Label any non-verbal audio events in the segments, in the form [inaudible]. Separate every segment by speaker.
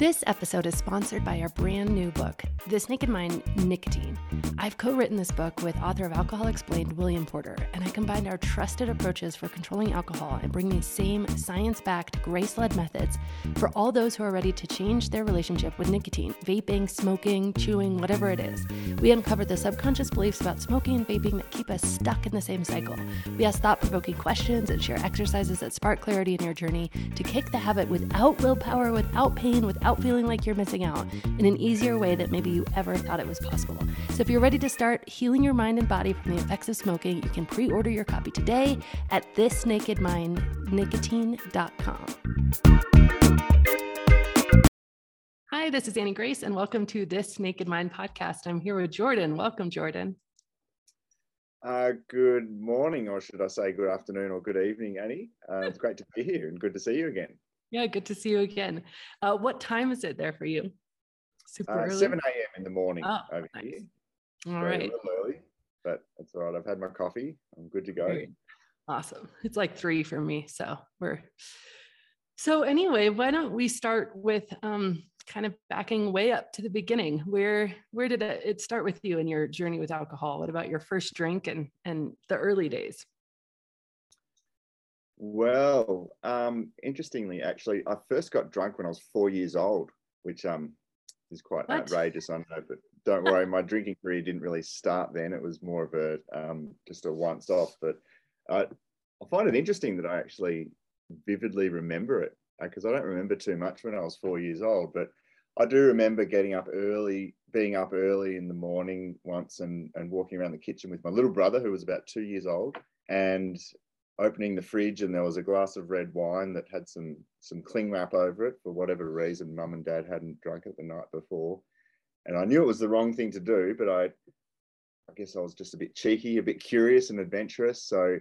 Speaker 1: This episode is sponsored by our brand new book, This Naked Mind Nicotine. I've co written this book with author of Alcohol Explained, William Porter, and I combined our trusted approaches for controlling alcohol and bring these same science backed, grace led methods for all those who are ready to change their relationship with nicotine, vaping, smoking, chewing, whatever it is. We uncover the subconscious beliefs about smoking and vaping that keep us stuck in the same cycle. We ask thought provoking questions and share exercises that spark clarity in your journey to kick the habit without willpower, without pain, without feeling like you're missing out in an easier way that maybe you ever thought it was possible. So if you're ready to start healing your mind and body from the effects of smoking, you can pre order your copy today at thisnakedmindnicotine.com. Hi, this is Annie Grace, and welcome to This Naked Mind podcast. I'm here with Jordan. Welcome, Jordan.
Speaker 2: Uh, good morning, or should I say good afternoon or good evening, Annie. Uh, it's great to be here and good to see you again.
Speaker 1: Yeah, good to see you again. Uh, what time is it there for you?
Speaker 2: Super uh, early. 7 a.m. in the morning
Speaker 1: oh,
Speaker 2: over
Speaker 1: nice.
Speaker 2: here.
Speaker 1: All right.
Speaker 2: A little early, but that's all right. I've had my coffee. I'm good to go.
Speaker 1: Great. Awesome. It's like three for me. So we're so anyway, why don't we start with um, kind of backing way up to the beginning? Where where did it start with you in your journey with alcohol? What about your first drink and and the early days?
Speaker 2: Well, um, interestingly, actually, I first got drunk when I was four years old, which um, is quite
Speaker 1: What?
Speaker 2: outrageous. I know, but don't worry, my drinking career didn't really start then. It was more of a um, just a once off. But I, I find it interesting that I actually vividly remember it because I don't remember too much when I was four years old. But I do remember getting up early, being up early in the morning once, and and walking around the kitchen with my little brother who was about two years old, and opening the fridge and there was a glass of red wine that had some some cling wrap over it for whatever reason mum and dad hadn't drunk it the night before. And i knew it was the wrong thing to do but i i guess i was just a bit cheeky a bit curious and adventurous. So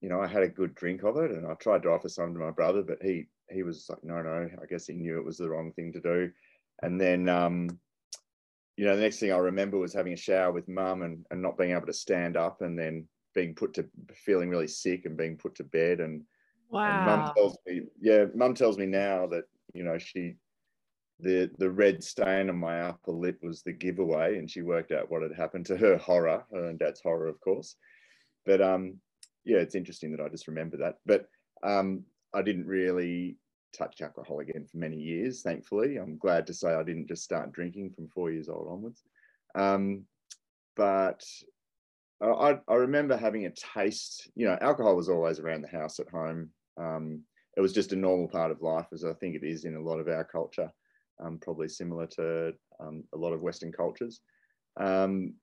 Speaker 2: you know i had a good drink of it and i tried to offer some to my brother but he he was like no no i guess he knew it was the wrong thing to do. And then um you know the next thing i remember was having a shower with mum and, and not being able to stand up and then being put to feeling really sick and being put to bed. And, and mum tells me yeah mum tells me now that you know she the the red stain on my upper lip was the giveaway and she worked out what had happened to her horror her and dad's horror of course. But um yeah it's interesting that i just remember that. But um i didn't really touch alcohol again for many years thankfully. I'm glad to say i didn't just start drinking from four years old onwards. Um but I, I remember having a taste. You know, alcohol was always around the house at home. Um, it was just a normal part of life, as I think it is in a lot of our culture. Um, probably similar to um, a lot of Western cultures. Um,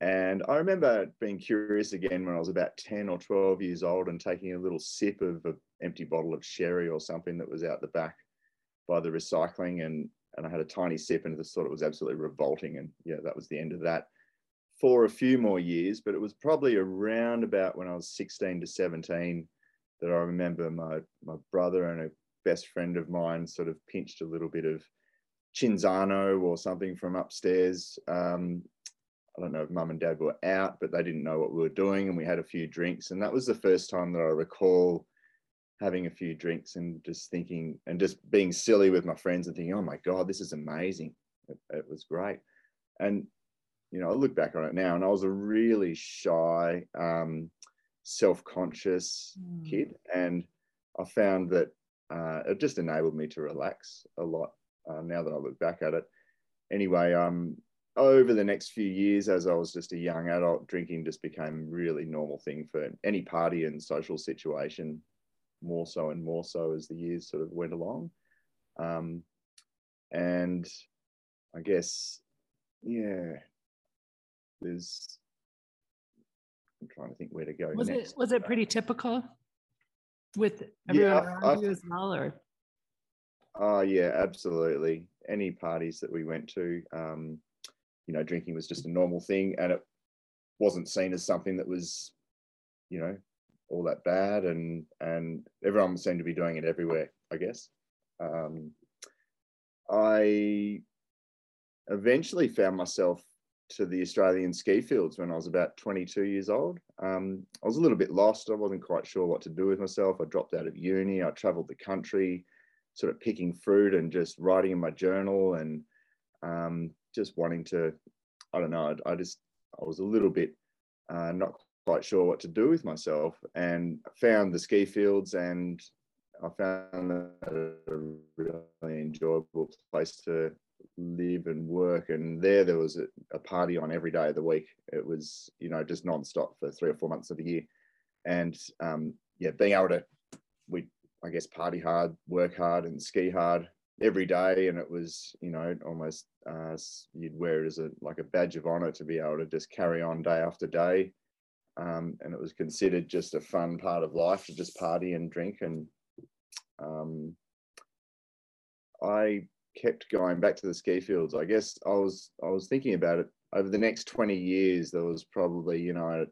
Speaker 2: and I remember being curious again when I was about 10 or 12 years old and taking a little sip of an empty bottle of sherry or something that was out the back by the recycling. And, and I had a tiny sip and just thought it was absolutely revolting. And yeah, that was the end of that for a few more years, but it was probably around about when I was 16 to 17 that I remember my my brother and a best friend of mine sort of pinched a little bit of Cinzano or something from upstairs. Um, I don't know if mum and dad were out, but they didn't know what we were doing, and we had a few drinks, and that was the first time that I recall having a few drinks and just thinking and just being silly with my friends and thinking, "Oh my god, this is amazing!" It, it was great, and you know, I look back on it now, and I was a really shy, um, self-conscious
Speaker 1: Mm.
Speaker 2: kid, and I found that uh, it just enabled me to relax a lot. Uh, now that I look back at it, anyway, um, over the next few years, as I was just a young adult, drinking just became a really normal thing for any party and social situation, more so and more so as the years sort of went along. Um, and I guess, yeah, there's I'm trying to think where to go
Speaker 1: Was
Speaker 2: next.
Speaker 1: it was it pretty typical with everyone
Speaker 2: I-
Speaker 1: around
Speaker 2: I-
Speaker 1: you as well, or
Speaker 2: Oh yeah, absolutely. Any parties that we went to, um, you know, drinking was just a normal thing, and it wasn't seen as something that was, you know, all that bad, and and everyone seemed to be doing it everywhere. I guess. Um, I eventually found myself to the Australian ski fields when I was about 22 years old. Um, I was a little bit lost. I wasn't quite sure what to do with myself. I dropped out of uni. I travelled the country sort of picking fruit and just writing in my journal and um, just wanting to, I don't know, I, I just, I was a little bit uh, not quite sure what to do with myself and found the ski fields and I found a really enjoyable place to live and work. And there, there was a, a, party on every day of the week. It was, you know, just nonstop for three or four months of the year. And um, yeah, being able to, we, I guess, party hard, work hard, and ski hard every day. And it was, you know, almost uh, you'd wear it as a like a badge of honor to be able to just carry on day after day. Um, and it was considered just a fun part of life to just party and drink and um, I kept going back to the ski fields. I guess I was I was thinking about it over the next 20 years. There was probably you know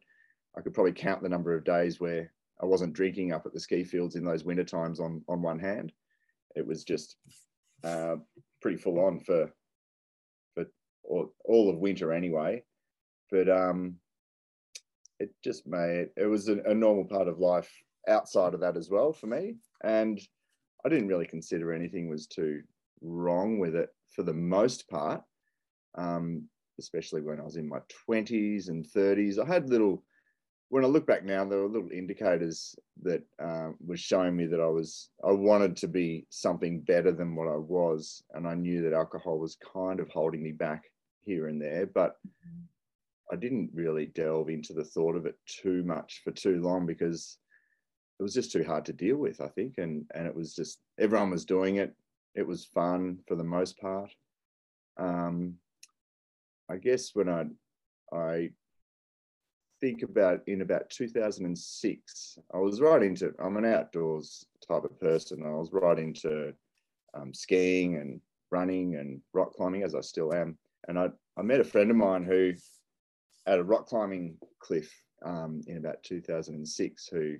Speaker 2: I, could probably count the number of days where I wasn't drinking up at the ski fields in those winter times on on one hand. It was just uh, pretty full on for for all, all of winter anyway. But um, it just made it was a, a normal part of life outside of that as well for me. And I didn't really consider anything was too wrong with it for the most part, um, especially when I was in my 20s and 30s. I had little, when I look back now, there were little indicators that uh, showing me that I was, I wanted to be something better than what I was. And I knew that alcohol was kind of holding me back here and there, but. I didn't really delve into the thought of it too much for too long because it was just too hard to deal with, I think. And and it was just everyone was doing it. It was fun for the most part. Um, I guess when I I think about in about 2006, I was right into I'm an outdoors type of person. I was right into um, skiing and running and rock climbing as I still am. And I, I met a friend of mine who at a rock climbing cliff um, in about 2006 who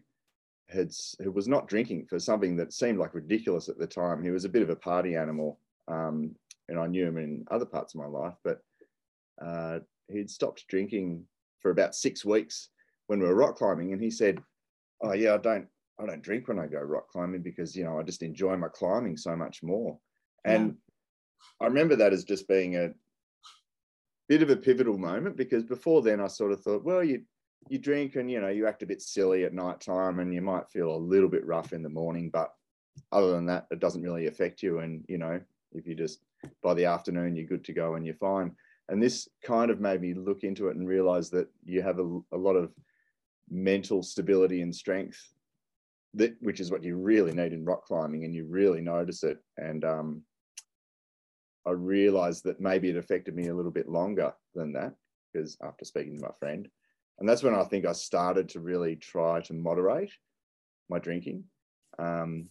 Speaker 2: had who was not drinking for something that seemed like ridiculous at the time. He was a bit of a party animal, um, and I knew him in other parts of my life. But uh, he'd stopped drinking for about six weeks when we were rock climbing, and he said, "Oh yeah, I don't I don't drink when I go rock climbing because you know I just enjoy my climbing so much more." And yeah. I remember that as just being a bit of a pivotal moment because before then I sort of thought, well, you you drink and you know you act a bit silly at night time and you might feel a little bit rough in the morning but other than that it doesn't really affect you. And you know if you just by the afternoon you're good to go and you're fine. And this kind of made me look into it and realize that you have a, a lot of mental stability and strength that which is what you really need in rock climbing and you really notice it. And um, i realized that maybe it affected me a little bit longer than that because after speaking to my friend and that's when I think I started to really try to moderate my drinking. Um,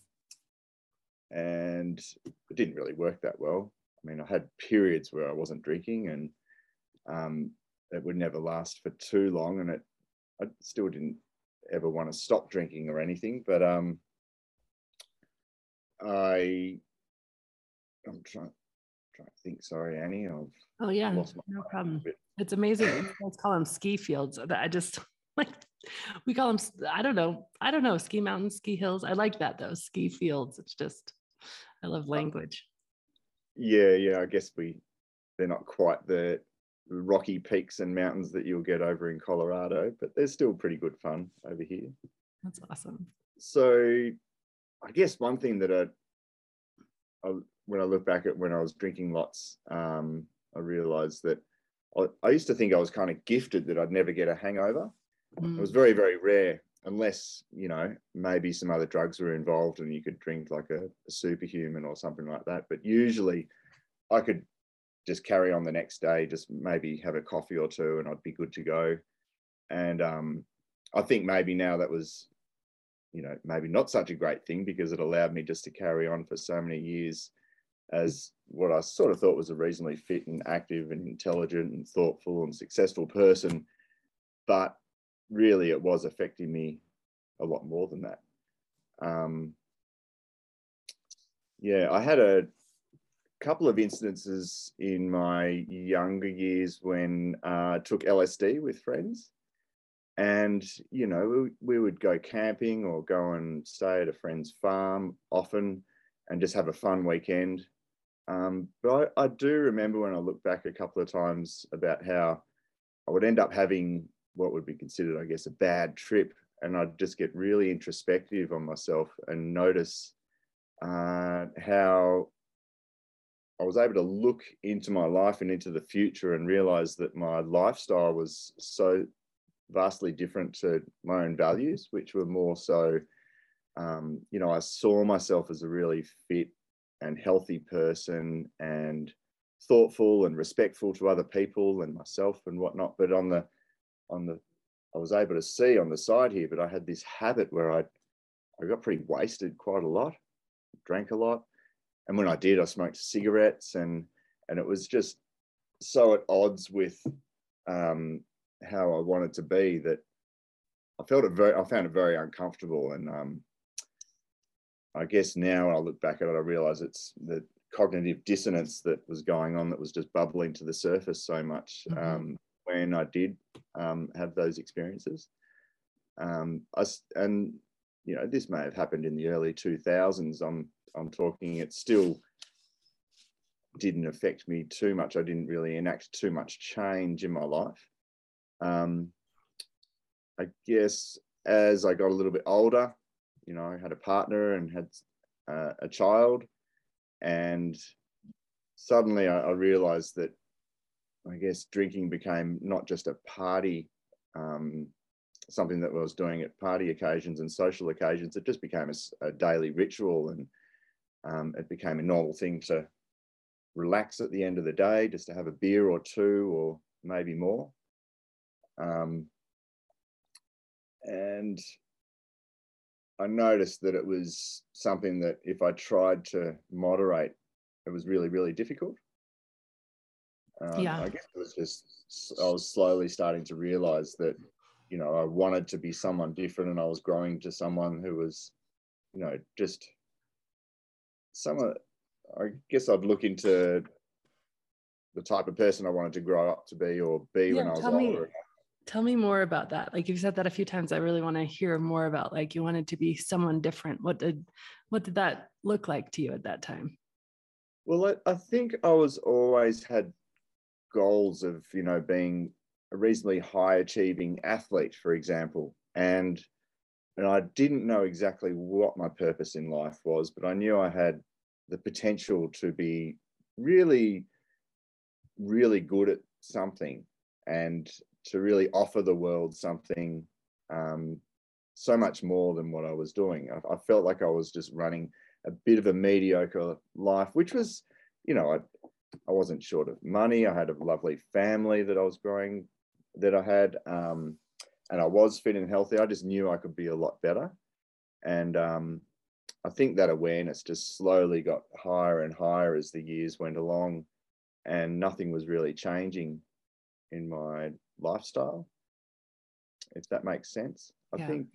Speaker 2: and it didn't really work that well. I mean, I had periods where I wasn't drinking, and um, it would never last for too long, and it I still didn't ever want to stop drinking or anything. But um, I I'm trying trying to think. Sorry, Annie. I've
Speaker 1: oh yeah, no problem. It's amazing. Let's call them ski fields. I just [laughs] like we call them. I don't know. I don't know. Ski mountains, ski hills. I like that though. Ski fields. It's just. I love language.
Speaker 2: Yeah, yeah. I guess we. They're not quite the rocky peaks and mountains that you'll get over in Colorado, but they're still pretty good fun over here.
Speaker 1: That's awesome.
Speaker 2: So, I guess one thing that I, I when I look back at when I was drinking lots, um, I realized that I, I, used to think I was kind of gifted that I'd never get a hangover. Mm. It was very, very rare, unless, you know, maybe some other drugs were involved and you could drink like a, a superhuman or something like that. But usually I could just carry on the next day, just maybe have a coffee or two and I'd be good to go. And um, I think maybe now that was, you know, maybe not such a great thing because it allowed me just to carry on for so many years as what I sort of thought was a reasonably fit and active and intelligent and thoughtful and successful person. But really, it was affecting me a lot more than that. Um, yeah, I had a couple of instances in my younger years when uh, I took LSD with friends. And, you know, we, we would go camping or go and stay at a friend's farm often and just have a fun weekend. Um, but I, I do remember when I look back a couple of times about how I would end up having what would be considered, I guess, a bad trip. And I'd just get really introspective on myself and notice uh, how I was able to look into my life and into the future and realize that my lifestyle was so vastly different to my own values, which were more so, um, you know, I saw myself as a really fit and healthy person and thoughtful and respectful to other people and myself and whatnot. But on the, on the, I was able to see on the side here, but I had this habit where I, I got pretty wasted quite a lot, drank a lot, and when I did, I smoked cigarettes, and and it was just so at odds with um, how I wanted to be that I felt it very, I found it very uncomfortable. And um, I guess now when I look back at it, I realize it's the cognitive dissonance that was going on that was just bubbling to the surface so much mm-hmm. um, when I did um, have those experiences. Um, I, and, you know, this may have happened in the early 2000s. I'm, I'm talking, it still didn't affect me too much. I didn't really enact too much change in my life. Um, I guess as I got a little bit older, you know, had a partner and had uh, a child, and suddenly I, I, realized that I guess drinking became not just a party, um, something that I was doing at party occasions and social occasions. It just became a, a daily ritual, and um, it became a normal thing to relax at the end of the day, just to have a beer or two, or maybe more. Um, and I noticed that it was something that if I tried to moderate, it was really, really difficult. Um, yeah. I guess it was just, I was slowly starting to realize that, you know, I wanted to be someone different and I was growing to someone who was, you know, just someone, I guess I'd look into the type of person I wanted to grow up to be or be yeah, when I was older. Me,
Speaker 1: tell me more about that. Like you've said that a few times i really want to hear more about like you wanted to be someone different. What did what did that look like to you at that time?
Speaker 2: Well i, I think i was always had goals of you know being a reasonably high achieving athlete for example. And and i didn't know exactly what my purpose in life was but i knew i had the potential to be really really good at something. And to really offer the world something um, so much more than what I was doing. I, I, felt like I was just running a bit of a mediocre life, which was, you know, I, I wasn't short of money. I had a lovely family that I was growing, that I had, um, and I was fit and healthy. I just knew I could be a lot better. And um, I think that awareness just slowly got higher and higher as the years went along, and nothing was really changing in my lifestyle, if that makes sense. I yeah. think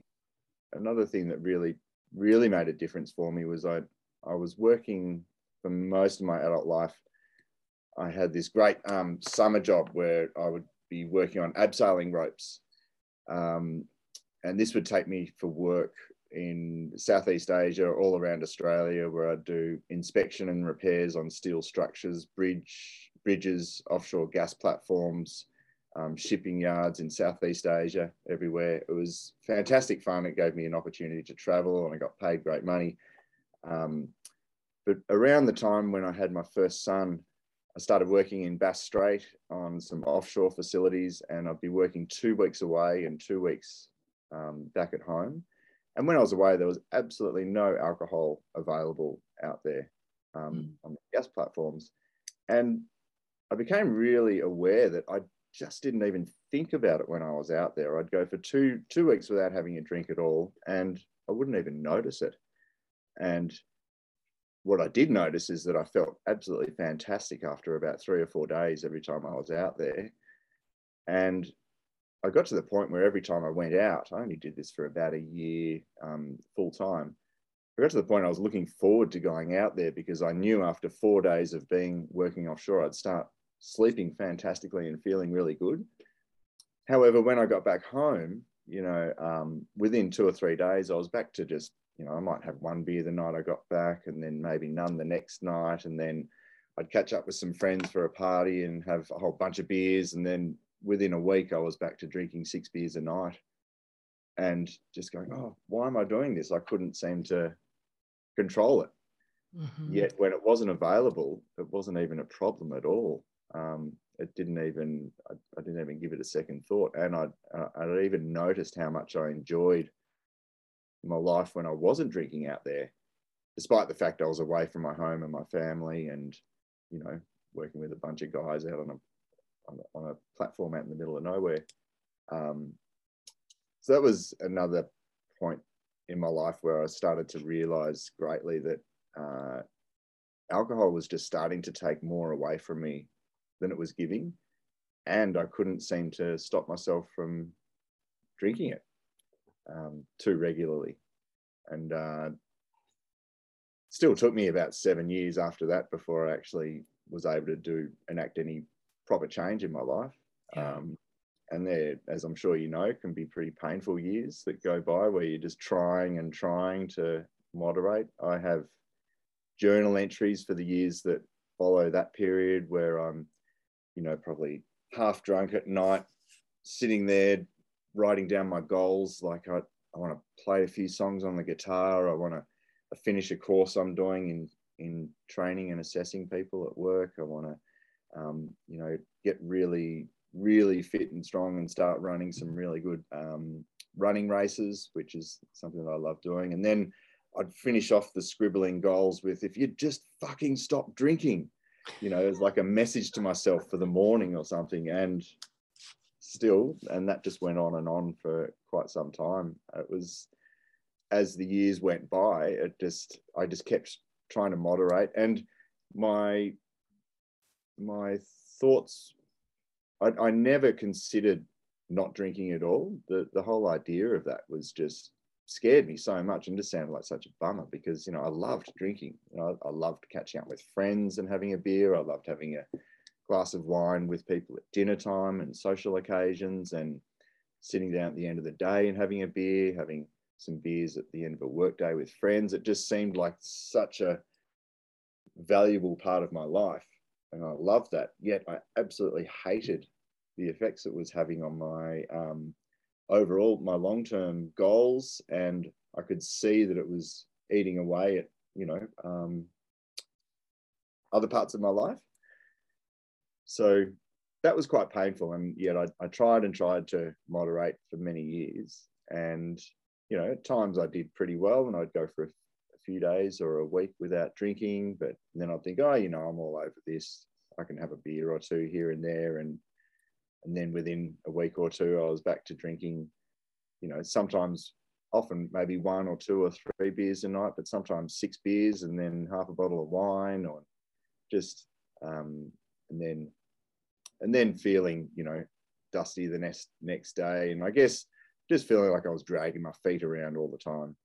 Speaker 2: another thing that really, really made a difference for me was I, I was working for most of my adult life. I had this great um, summer job where I would be working on abseiling ropes. Um, and this would take me for work in Southeast Asia, all around Australia, where I'd do inspection and repairs on steel structures, bridge, bridges, offshore gas platforms, um, shipping yards in Southeast Asia, everywhere. It was fantastic fun. It gave me an opportunity to travel and I got paid great money. Um, but around the time when I had my first son, I started working in Bass Strait on some offshore facilities, and I'd be working two weeks away and two weeks um, back at home. And when I was away, there was absolutely no alcohol available out there um, mm. on the gas platforms. And I became really aware that I just didn't even think about it when I was out there. I'd go for two two weeks without having a drink at all, and I wouldn't even notice it. And what I did notice is that I felt absolutely fantastic after about three or four days every time I was out there. And I got to the point where every time I went out, I only did this for about a year um, full time. I got to the point I was looking forward to going out there because I knew after four days of being working offshore, I'd start sleeping fantastically and feeling really good. However, when I got back home, you know, um, within two or three days, I was back to just you know, I might have one beer the night I got back and then maybe none the next night. And then I'd catch up with some friends for a party and have a whole bunch of beers. And then within a week, I was back to drinking six beers a night and just going, oh, why am I doing this? I couldn't seem to control it. Mm-hmm. Yet when it wasn't available, it wasn't even a problem at all. Um, it didn't even, I, I, didn't even give it a second thought. And I, I even noticed how much I enjoyed my life when I wasn't drinking out there, despite the fact I was away from my home and my family and, you know, working with a bunch of guys out on a, on a, on a platform out in the middle of nowhere. Um, so that was another point in my life where I started to realize greatly that uh, alcohol was just starting to take more away from me than it was giving. And I couldn't seem to stop myself from drinking it um, too regularly. And uh, still took me about seven years after that before I actually was able to do enact any proper change in my life. Yeah. Um, and there, as I'm sure you know, can be pretty painful years that go by where you're just trying and trying to moderate. I have journal entries for the years that follow that period where I'm, you know, probably half drunk at night, sitting there writing down my goals. Like I, I want to play a few songs on the guitar. I want to finish a course I'm doing in in training and assessing people at work. I want to, um, you know, get really really fit and strong and start running some really good um, running races, which is something that I love doing. And then I'd finish off the scribbling goals with, if you just fucking stop drinking, you know, it's like a message to myself for the morning or something. And still, and that just went on and on for quite some time. It was, as the years went by, it just, I just kept trying to moderate. And my, my thoughts I, I never considered not drinking at all. The the whole idea of that was just scared me so much and just sounded like such a bummer because you know I loved drinking. You know, I, loved catching up with friends and having a beer. I loved having a glass of wine with people at dinner time and social occasions and sitting down at the end of the day and having a beer, having some beers at the end of a workday with friends. It just seemed like such a valuable part of my life. And I loved that. Yet I absolutely hated the effects it was having on my um, overall my long-term goals and i could see that it was eating away at you know um, other parts of my life. So that was quite painful and yet I, I tried and tried to moderate for many years. And you know at times i did pretty well and i'd go for a, a few days or a week without drinking but then i'd think oh you know i'm all over this. I can have a beer or two here and there and and then within a week or two i was back to drinking you know sometimes often maybe one or two or three beers a night but sometimes six beers and then half a bottle of wine or just um, and then and then feeling you know dusty the next next day. And i guess just feeling like i was dragging my feet around all the time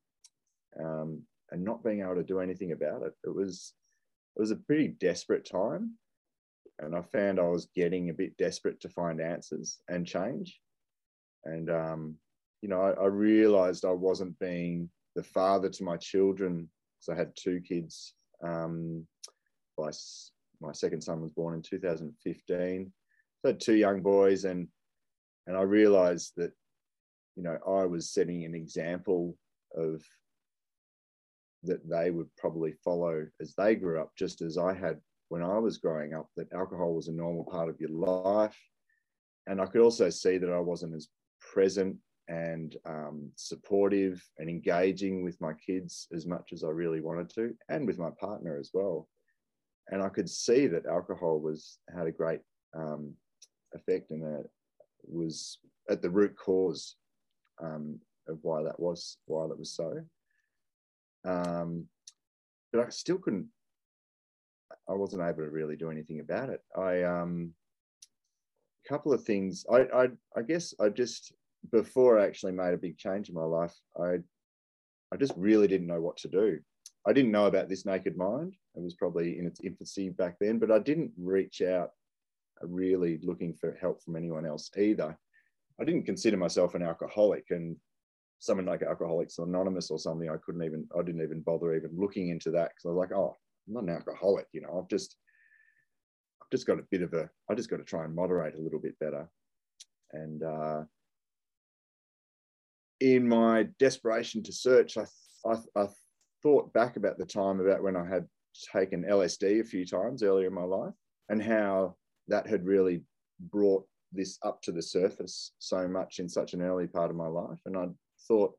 Speaker 2: um, and not being able to do anything about it. It was it was a pretty desperate time and I found I was getting a bit desperate to find answers and change. And um, you know, I, I, realized I wasn't being the father to my children because I had two kids. Um, my, my second son was born in 2015. So I had two young boys, and and I realized that you know I was setting an example of that they would probably follow as they grew up, just as I had when I was growing up that alcohol was a normal part of your life. And I could also see that I wasn't as present and um, supportive and engaging with my kids as much as I really wanted to, and with my partner as well. And I could see that alcohol was had a great um, effect and it was at the root cause um, of why that was why that was so. Um, but I still couldn't I wasn't able to really do anything about it. I um, a couple of things. I, I I guess I just before I actually made a big change in my life, I I just really didn't know what to do. I didn't know about this naked mind. It was probably in its infancy back then, but I didn't reach out really looking for help from anyone else either. I didn't consider myself an alcoholic, and someone like Alcoholics Anonymous or something, I couldn't even, I didn't even bother even looking into that because I was like, oh, I'm not an alcoholic, you know, I've just, I've just got a bit of a, I just got to try and moderate a little bit better. And uh, in my desperation to search, I, I, I thought back about the time about when I had taken LSD a few times earlier in my life and how that had really brought this up to the surface so much in such an early part of my life. And I thought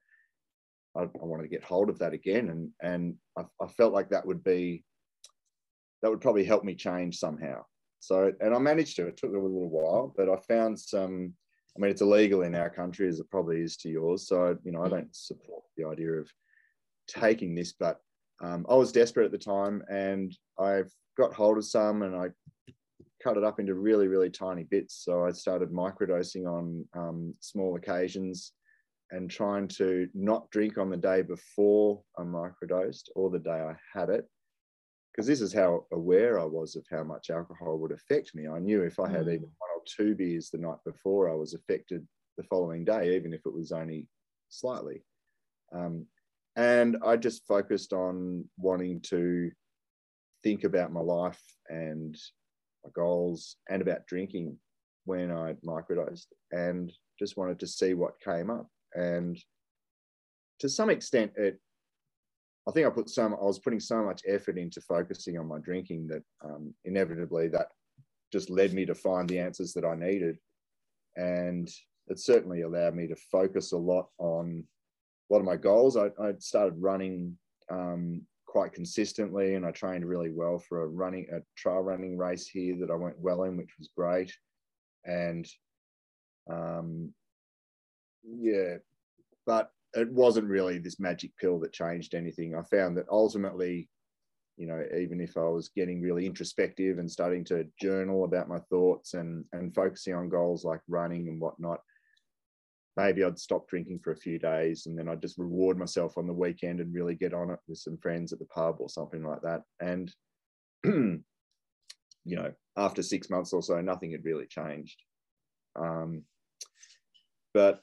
Speaker 2: I, I wanted to get hold of that again. And, and I, I felt like that would be, that would probably help me change somehow. So, and I managed to, it took a little while, but I found some, I mean, it's illegal in our country as it probably is to yours. So, you know, I don't support the idea of taking this, but um, I was desperate at the time and I got hold of some and I cut it up into really, really tiny bits. So I started microdosing on um, small occasions and trying to not drink on the day before I microdosed or the day I had it. Because this is how aware I was of how much alcohol would affect me. I knew if I had mm. even one or two beers the night before, I was affected the following day, even if it was only slightly. Um, and I just focused on wanting to think about my life and my goals and about drinking when I microdosed and just wanted to see what came up. And to some extent, it I think I put some I was putting so much effort into focusing on my drinking that um, inevitably that just led me to find the answers that I needed. And it certainly allowed me to focus a lot on a lot of my goals. I, I started running um, quite consistently, and I trained really well for a running a trail running race here that I went well in, which was great. And um, yeah, but it wasn't really this magic pill that changed anything. I found that ultimately, you know, even if I was getting really introspective and starting to journal about my thoughts and and focusing on goals like running and whatnot, maybe I'd stop drinking for a few days and then I'd just reward myself on the weekend and really get on it with some friends at the pub or something like that. And, [clears throat] you know, after six months or so, nothing had really changed. Um, but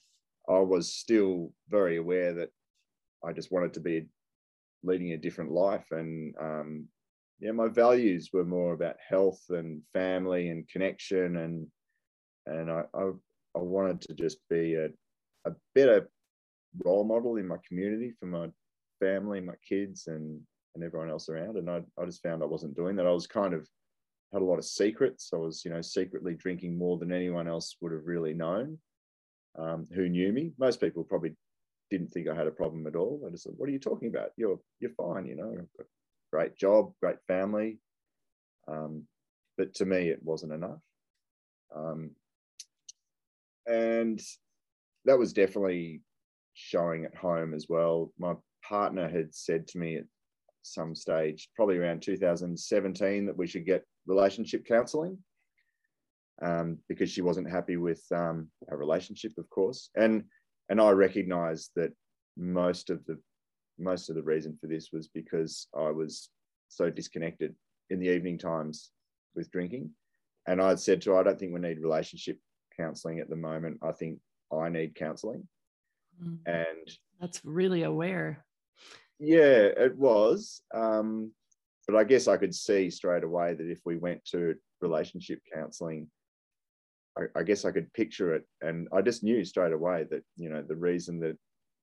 Speaker 2: I was still very aware that I just wanted to be leading a different life. And, um, yeah, my values were more about health and family and connection and and I, I, I wanted to just be a, a better role model in my community for my family, my kids, and and everyone else around. And I, I just found I wasn't doing that. I was kind of had a lot of secrets. I was, you know, secretly drinking more than anyone else would have really known. Um, who knew me? Most people probably didn't think I had a problem at all. I just said, "What are you talking about? You're you're fine. You know, great job, great family." Um, but to me, it wasn't enough. Um, and that was definitely showing at home as well. My partner had said to me at some stage, probably around 2017, that we should get relationship counseling um, because she wasn't happy with um, our relationship, of course. And and I recognised that most of the most of the reason for this was because I was so disconnected in the evening times with drinking. And I said to her, I don't think we need relationship counseling at the moment. I think I need counseling. Mm. And
Speaker 1: that's really aware.
Speaker 2: Yeah, it was. Um, but I guess I could see straight away that if we went to relationship counseling, I, I, guess I could picture it. And I just knew straight away that, you know, the reason that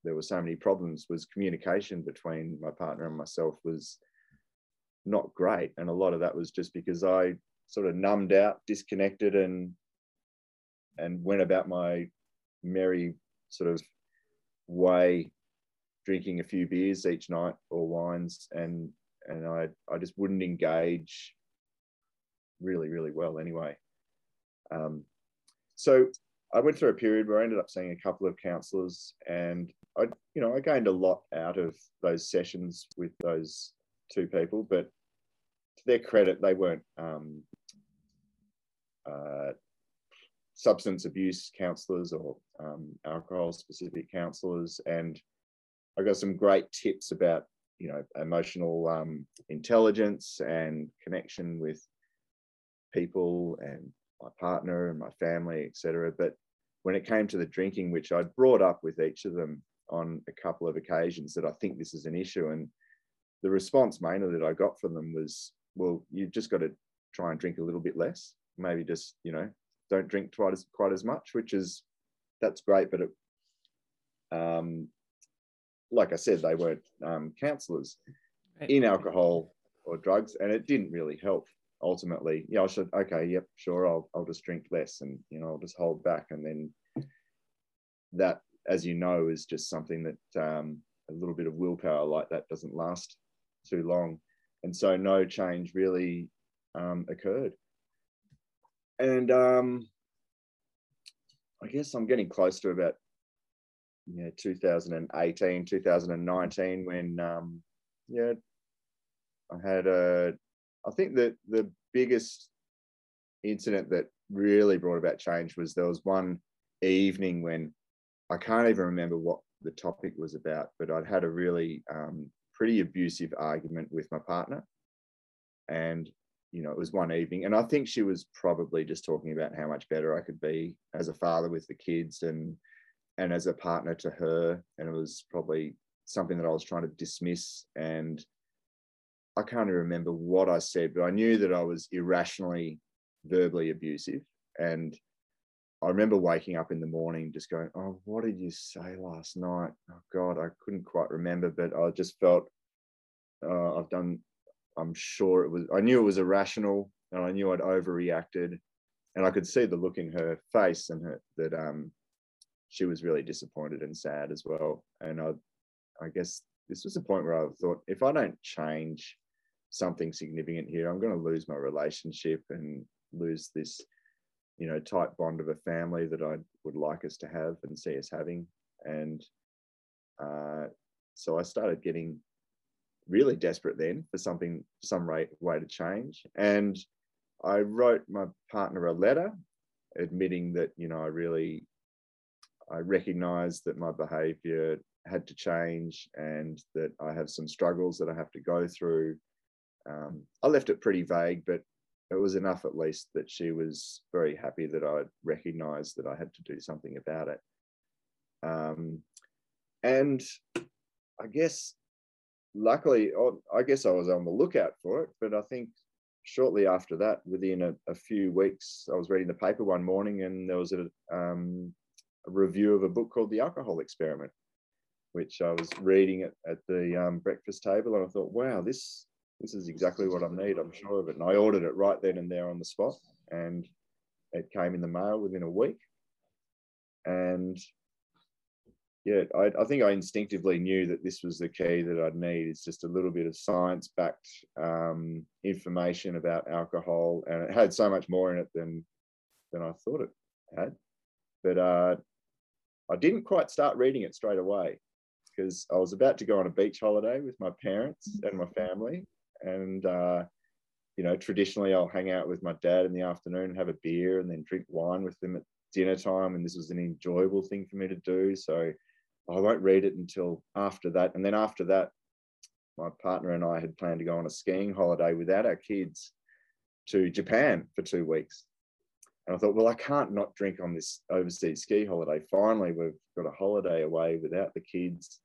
Speaker 2: there were so many problems was communication between my partner and myself was not great. And a lot of that was just because I sort of numbed out, disconnected, and and went about my merry sort of way, drinking a few beers each night or wines, and and I I just wouldn't engage really really well anyway. Um, so I went through a period where I ended up seeing a couple of counselors, and I you know I gained a lot out of those sessions with those two people, but to their credit, they weren't um, uh, substance abuse counselors or um, alcohol specific counselors. And I got some great tips about, you know, emotional um, intelligence and connection with people and my partner and my family, etc. But when it came to the drinking, which I'd brought up with each of them, on a couple of occasions that I think this is an issue. And the response mainly that I got from them was, well, you've just got to try and drink a little bit less. Maybe just, you know, don't drink quite as quite as much, which is that's great. But it, um, like I said, they weren't um, counselors right. in alcohol or drugs, and it didn't really help. Ultimately, yeah, I said, okay, yep, sure, I'll I'll just drink less, and you know, I'll just hold back, and then that, as you know, is just something that um, a little bit of willpower like that doesn't last too long, and so no change really um, occurred. And um, I guess I'm getting close to about yeah 2018, 2019 when um, yeah I had a I think that the biggest incident that really brought about change was there was one evening when I can't even remember what the topic was about, but I'd had a really um, pretty abusive argument with my partner. And, you know, it was one evening. And I think she was probably just talking about how much better I could be as a father with the kids and and as a partner to her. And it was probably something that I was trying to dismiss. And I can't even remember what I said, but I knew that I was irrationally verbally abusive. And I remember waking up in the morning just going, Oh, what did you say last night? Oh, God, I couldn't quite remember, but I just felt uh, I've done, I'm sure it was, I knew it was irrational and I knew I'd overreacted. And I could see the look in her face and her, that um, she was really disappointed and sad as well. And I, I guess this was a point where I thought, if I don't change something significant here, I'm going to lose my relationship and lose this you know tight bond of a family that I would like us to have and see us having. And uh, so I started getting really desperate then for something, some rate, way to change. And I wrote my partner a letter admitting that you know I really I recognized that my behavior had to change and that I have some struggles that I have to go through. Um, I left it pretty vague, but it was enough at least that she was very happy that I recognized that I had to do something about it. Um, and I guess, luckily, oh, I guess I was on the lookout for it, but I think shortly after that, within a, a few weeks, I was reading the paper one morning and there was a, um, a review of a book called The Alcohol Experiment, which I was reading at, at the um, breakfast table. And I thought, wow, this this is exactly what I need. I'm sure of it. And I ordered it right then and there on the spot, and it came in the mail within a week. And yeah, I, I think I instinctively knew that this was the key that I'd need. It's just a little bit of science-backed um, information about alcohol, and it had so much more in it than than I thought it had. But uh, I didn't quite start reading it straight away because I was about to go on a beach holiday with my parents and my family, and uh, you know, traditionally I'll hang out with my dad in the afternoon and have a beer and then drink wine with them at dinner time. And this was an enjoyable thing for me to do. So I won't read it until after that. And then after that, my partner and I had planned to go on a skiing holiday without our kids to Japan for two weeks. And I thought, well, I can't not drink on this overseas ski holiday. Finally, we've got a holiday away without the kids.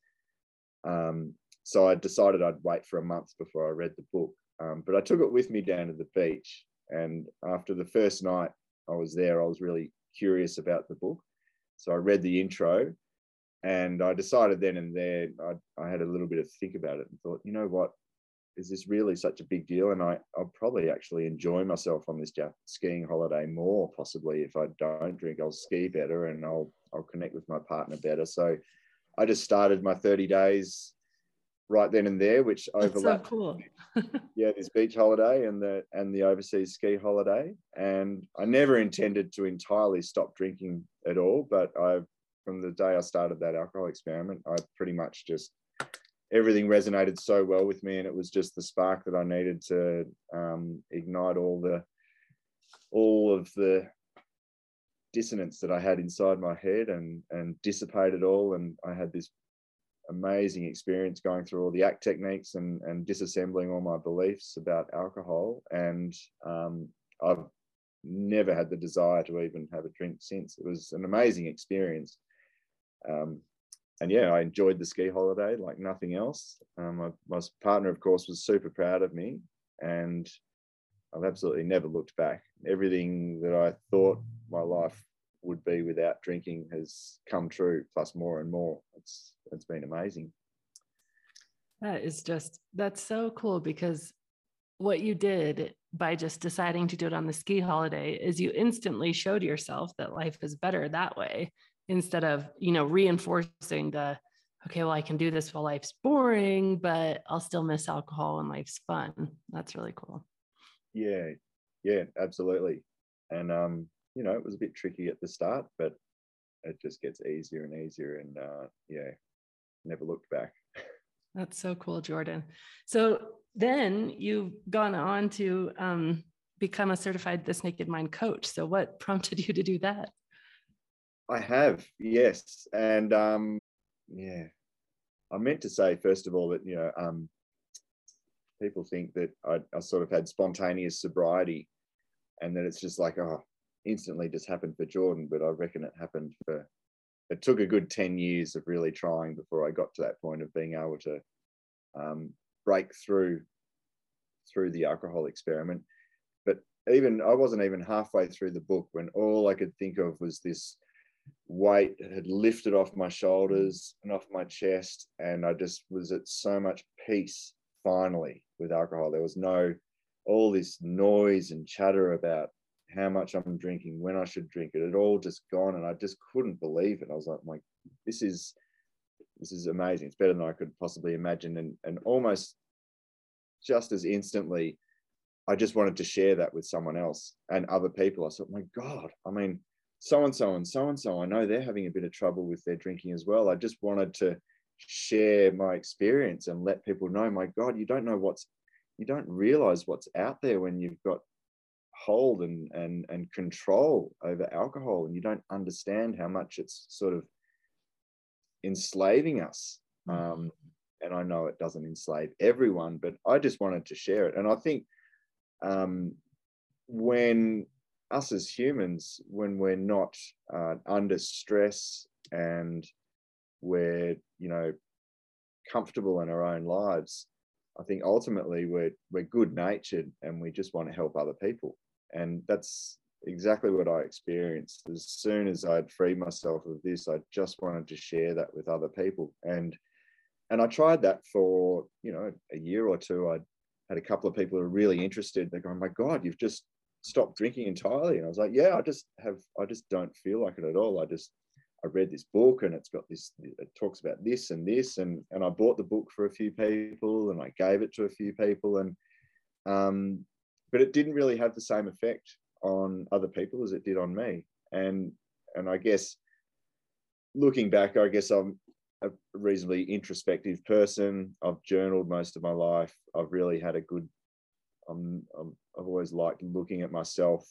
Speaker 2: Um, so I decided I'd wait for a month before I read the book. Um, but I took it with me down to the beach. And after the first night I was there, I was really curious about the book. So I read the intro and I decided then and there, I, I had a little bit of think about it and thought, you know what, is this really such a big deal? And I, I'll probably actually enjoy myself on this skiing holiday more, possibly if I don't drink, I'll ski better and I'll, I'll connect with my partner better. So I just started my 30 days right then and there, which overlapped.
Speaker 1: So cool.
Speaker 2: yeah, this beach holiday and the and the overseas ski holiday. And I never intended to entirely stop drinking at all, but I from the day I started that alcohol experiment, I pretty much just everything resonated so well with me, and it was just the spark that I needed to um, ignite all the all of the dissonance that I had inside my head and and dissipate it all. And I had this amazing experience going through all the ACT techniques and, and disassembling all my beliefs about alcohol. And um, I've never had the desire to even have a drink since. It was an amazing experience. Um, and yeah, I enjoyed the ski holiday like nothing else. Um, my, my partner, of course, was super proud of me, and I've absolutely never looked back. Everything that I thought my life would be without drinking has come true, plus more and more. It's it's been amazing.
Speaker 1: That is just that's so cool because what you did by just deciding to do it on the ski holiday is you instantly showed yourself that life is better that way instead of you know reinforcing the okay well i can do this while life's boring but i'll still miss alcohol when life's fun that's really cool
Speaker 2: yeah yeah absolutely and um you know it was a bit tricky at the start but it just gets easier and easier and uh yeah never looked back.
Speaker 1: That's so cool jordan. So then you've gone on to um, become a certified this naked mind coach. So what prompted you to do that?
Speaker 2: I have, yes, and um, yeah, I meant to say first of all that you know um, people think that I, I sort of had spontaneous sobriety, and that it's just like oh, instantly just happened for Jordan, but I reckon it happened for. It took a good ten years of really trying before I got to that point of being able to um, break through through the alcohol experiment. But even I wasn't even halfway through the book when all I could think of was this weight had lifted off my shoulders and off my chest and i just was at so much peace finally with alcohol there was no all this noise and chatter about how much i'm drinking when i should drink it it all just gone and i just couldn't believe it i was like my this is this is amazing it's better than i could possibly imagine and and almost just as instantly i just wanted to share that with someone else and other people i thought my god i mean so and so and so and so. I know they're having a bit of trouble with their drinking as well. I just wanted to share my experience and let people know, my God, you don't know what's, you don't realize what's out there when you've got hold and and and control over alcohol and you don't understand how much it's sort of enslaving us mm-hmm. um, and i know it doesn't enslave everyone but i just wanted to share it and i think um, when us as humans, when we're not uh, under stress and we're, you know, comfortable in our own lives, I think ultimately we're we're good natured and we just want to help other people. And that's exactly what I experienced. As soon as I'd freed myself of this, I just wanted to share that with other people. And and I tried that for, you know, a year or two. I had a couple of people who were really interested. They're going, my God, you've just stopped drinking entirely. And I was like, yeah, I just have, I just don't feel like it at all. I just, I read this book and it's got this, it talks about this and this. And, and I bought the book for a few people and I gave it to a few people. And, um, but it didn't really have the same effect on other people as it did on me. And, and I guess looking back, I guess I'm a reasonably introspective person. I've journaled most of my life. I've really had a good I'm, I'm I've always liked looking at myself.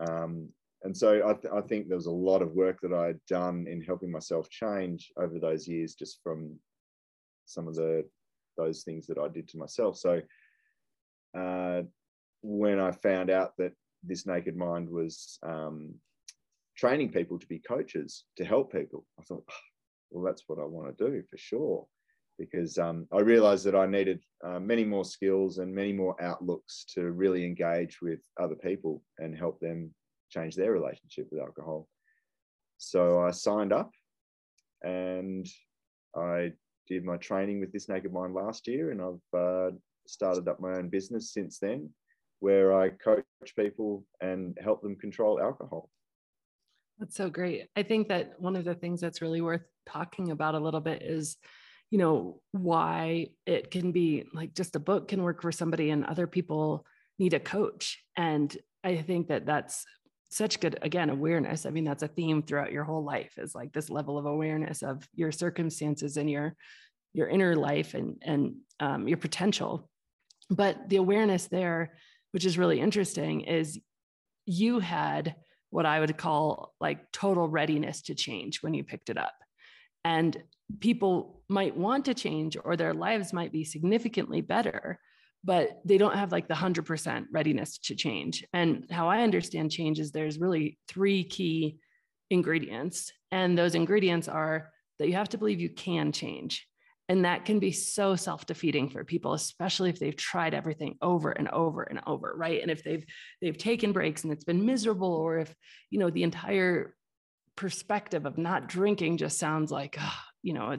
Speaker 2: Um, and so I, th- I, think there was a lot of work that I had done in helping myself change over those years, just from some of the those things that I did to myself. So uh, when I found out that this Naked Mind was um, training people to be coaches to help people, I thought, well, that's what I want to do for sure because um, I realized that I needed uh, many more skills and many more outlooks to really engage with other people and help them change their relationship with alcohol. So I signed up and I did my training with This Naked Mind last year, and I've uh, started up my own business since then where I coach people and help them control alcohol.
Speaker 1: That's so great. I think that one of the things that's really worth talking about a little bit is you know why it can be like just a book can work for somebody and other people need a coach and i think that that's such good again awareness i mean that's a theme throughout your whole life is like this level of awareness of your circumstances and your your inner life and and um, your potential but the awareness there which is really interesting is you had what i would call like total readiness to change when you picked it up and people might want to change or their lives might be significantly better but they don't have like the 100% readiness to change and how i understand change is there's really three key ingredients and those ingredients are that you have to believe you can change. And that can be so self-defeating for people, especially if they've tried everything over and over and over, right? And if they've they've taken breaks and it's been miserable, or if you know the entire perspective of not drinking just sounds like uh, you know a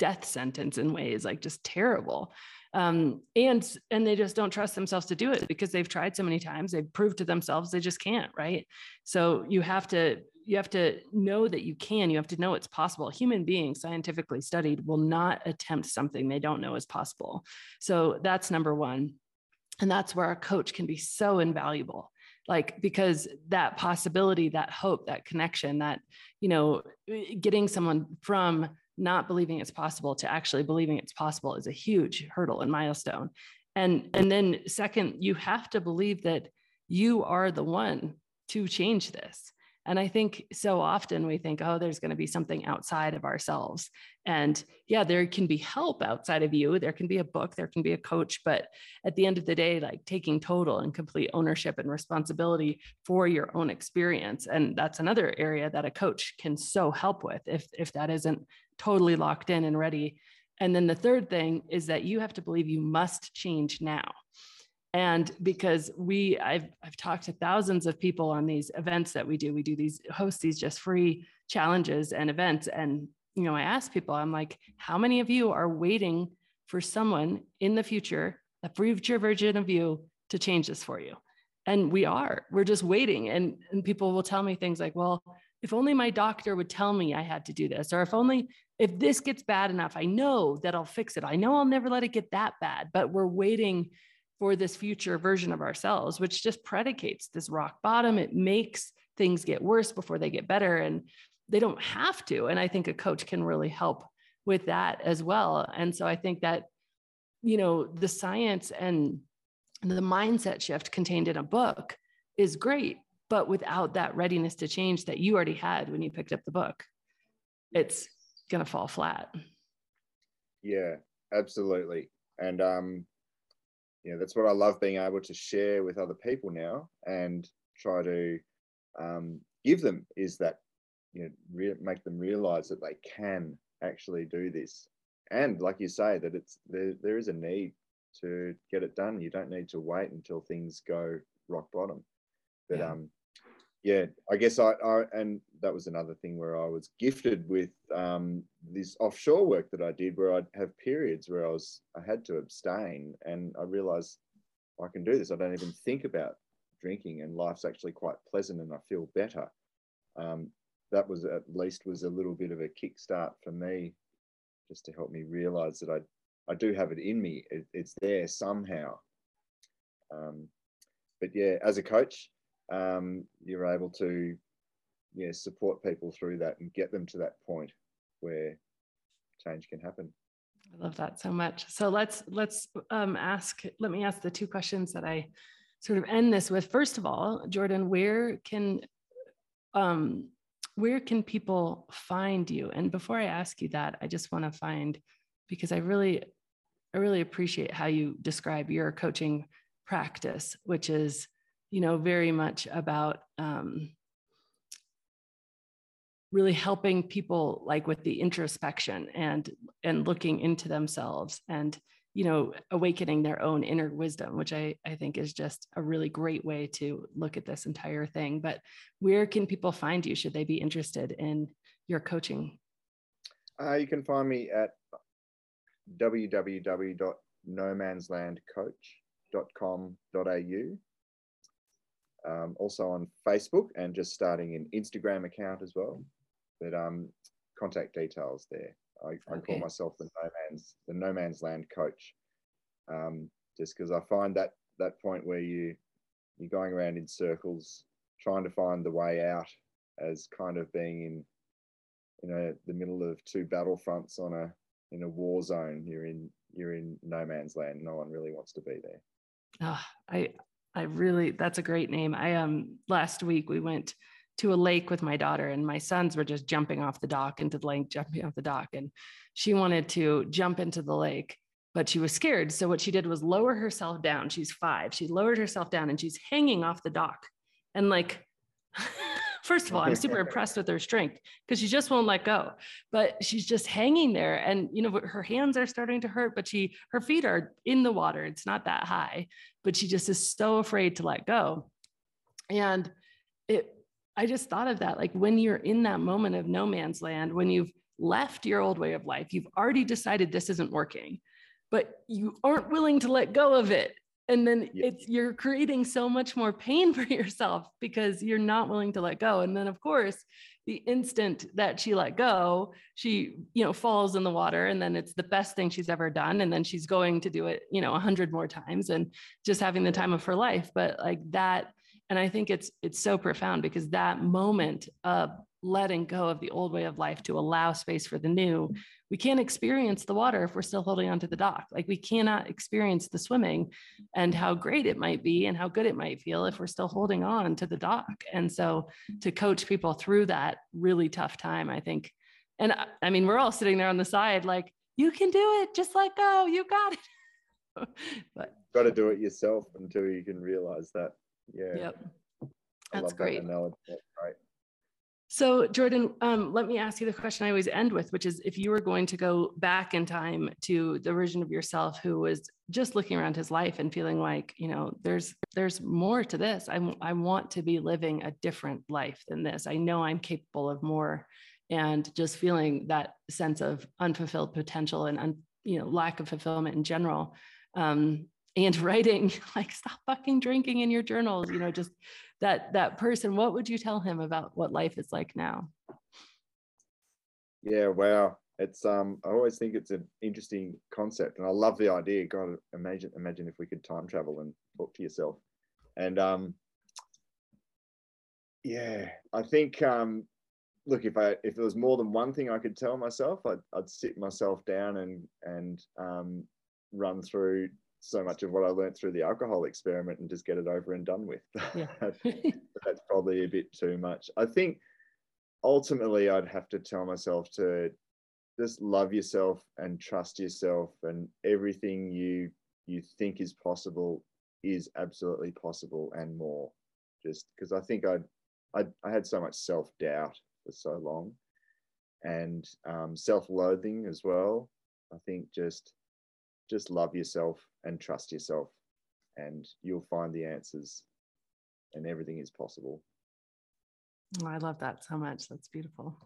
Speaker 1: death sentence in ways like just terrible um, and and they just don't trust themselves to do it because they've tried so many times they've proved to themselves they just can't right so you have to you have to know that you can you have to know it's possible. Human beings scientifically studied will not attempt something they don't know is possible. So that's number one. And that's where a coach can be so invaluable like because that possibility that hope that connection that you know eh, getting someone from not believing it's possible to actually believing it's possible is a huge hurdle and milestone. And and then second you have to believe that you are the one to change this and I think so often we think, oh, there's going to be something outside of ourselves. And yeah, there can be help outside of you. There can be a book, there can be a coach. But at the end of the day, like taking total and complete ownership and responsibility for your own experience. And that's another area that a coach can so help with if, if that isn't totally locked in and ready. And then the third thing is that you have to believe you must change now and because we I've, I've talked to thousands of people on these events that we do we do these host these just free challenges and events. And you know i ask people i'm like how many of you are waiting for someone in the future a future version of you to change this for you? And we are we're just waiting. And, and people will tell me things like well if only my doctor would tell me i had to do this or if only if this gets bad enough i know that i'll fix it. I know i'll never let it get that bad but we're waiting for this future version of ourselves, which just predicates this rock bottom. It makes things get worse before they get better. And they don't have to. And I think a coach can really help with that as well. And so I think that, you know, the science and the mindset shift contained in a book is great, but without that readiness to change that you already had when you picked up the book, it's going to fall flat.
Speaker 2: Yeah, absolutely. And um, you know that's what I love being able to share with other people now and try to um, give them is that you know re- make them realize that they can actually do this. And like you say that it's there, there is a need to get it done. You don't need to wait until things go rock bottom. But yeah. um yeah, I guess I, I, and that was another thing where I was gifted with um, this offshore work that I did, where I'd have periods where I was I had to abstain, and I realized I can do this. I don't even think about drinking, and life's actually quite pleasant, and I feel better. Um, that was at least was a little bit of a kickstart for me, just to help me realize that I I do have it in me. It, it's there somehow. Um, but yeah, as a coach, um, you're able to yeah support people through that and get them to that point where change can happen.
Speaker 1: I love that so much. So let's let's um, ask let me ask the two questions that i sort of end this with. First of all jordan where can um where can people find you? And before i ask you that i just want to find because i really i really appreciate how you describe your coaching practice which is you know, very much about um, really helping people like with the introspection and and looking into themselves and you know awakening their own inner wisdom which i i think is just a really great way to look at this entire thing. But where can people find you? Should they be interested in your coaching?
Speaker 2: Uh, you can find me at www.nomanslandcoach.com.au um, also on Facebook and just starting an Instagram account as well. But um, contact details there. I, okay. I call myself the no man's the no man's land coach, um, just because I find that that point where you you're going around in circles trying to find the way out as kind of being in you know the middle of two battlefronts on a in a war zone you're in you're in no man's land no one really wants to be there
Speaker 1: oh, i I really, that's a great name. I um last week we went to a lake with my daughter and my sons were just jumping off the dock into the lake, jumping off the dock. And she wanted to jump into the lake, but she was scared. So what she did was lower herself down. She's five. She lowered herself down and she's hanging off the dock. And like [laughs] First of all, I'm super [laughs] impressed with her strength because she just won't let go. But she's just hanging there, and you know her hands are starting to hurt, but she her feet are in the water. It's not that high, but she just is so afraid to let go. And it, I just thought of that, like when you're in that moment of no man's land, when you've left your old way of life, you've already decided this isn't working, but you aren't willing to let go of it and then yeah. it's you're creating so much more pain for yourself because you're not willing to let go. And then of course the instant that she let go she you know falls in the water and then it's the best thing she's ever done. And then she's going to do it you know a hundred more times and just having the time of her life. But like that and i think it's it's so profound because that moment of letting go of the old way of life to allow space for the new we can't experience the water if we're still holding onto the dock. Like we cannot experience the swimming and how great it might be and how good it might feel if we're still holding on to the dock. And so to coach people through that really tough time i think. And i mean we're all sitting there on the side like you can do it just let go you got it. [laughs]
Speaker 2: But got to do it yourself until you can realize that. Yeah.
Speaker 1: Yep. That's great.
Speaker 2: that That's great
Speaker 1: so, Jordan, um, let me ask you the question I always end with, which is if you were going to go back in time to the version of yourself who was just looking around his life and feeling like, you know, there's there's more to this. I, I want to be living a different life than this. I know I'm capable of more, and just feeling that sense of unfulfilled potential and un, you know lack of fulfillment in general. Um, and [laughs] writing like stop fucking drinking in your journals you know just that that person what would you tell him about what life is like now?
Speaker 2: Yeah wow. It's um i always think it's an interesting concept and i love the idea. God imagine imagine if we could time travel and talk to yourself. And um yeah i think um look if i if there was more than one thing i could tell myself i'd, I'd sit myself down and and um run through so much of what I learned through the alcohol experiment and just get it over and done with. [laughs] Yeah. That's probably a bit too much. I think ultimately I'd have to tell myself to just love yourself and trust yourself and everything you you think is possible is absolutely possible and more just because I think I'd, i I had so much self-doubt for so long and um, self-loathing as well. I think just just love yourself and trust yourself, and you'll find the answers, and everything is possible.
Speaker 1: Oh, I love that so much. That's beautiful.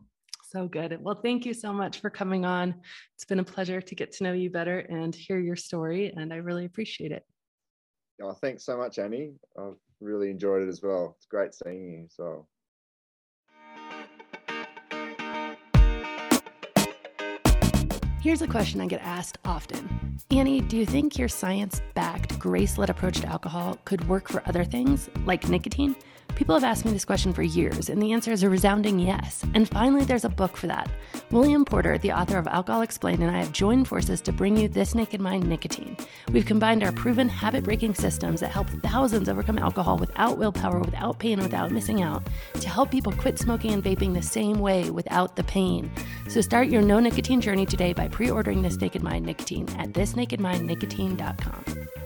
Speaker 1: So good. Well, thank you so much for coming on. It's been a pleasure to get to know you better and hear your story, and I really appreciate it.
Speaker 2: Oh, thanks so much, Annie. I've really enjoyed it as well. It's great seeing you. So.
Speaker 1: Here's a question I get asked often Annie, do you think your science backed, grace led approach to alcohol could work for other things, like nicotine? People have asked me this question for years, and the answer is a resounding yes. And finally, there's a book for that. William Porter, the author of Alcohol Explained, and I have joined forces to bring you This Naked Mind Nicotine. We've combined our proven habit breaking systems that help thousands overcome alcohol without willpower, without pain, without missing out, to help people quit smoking and vaping the same way without the pain. So start your no nicotine journey today by pre ordering This Naked Mind Nicotine at thisnakedmindnicotine.com.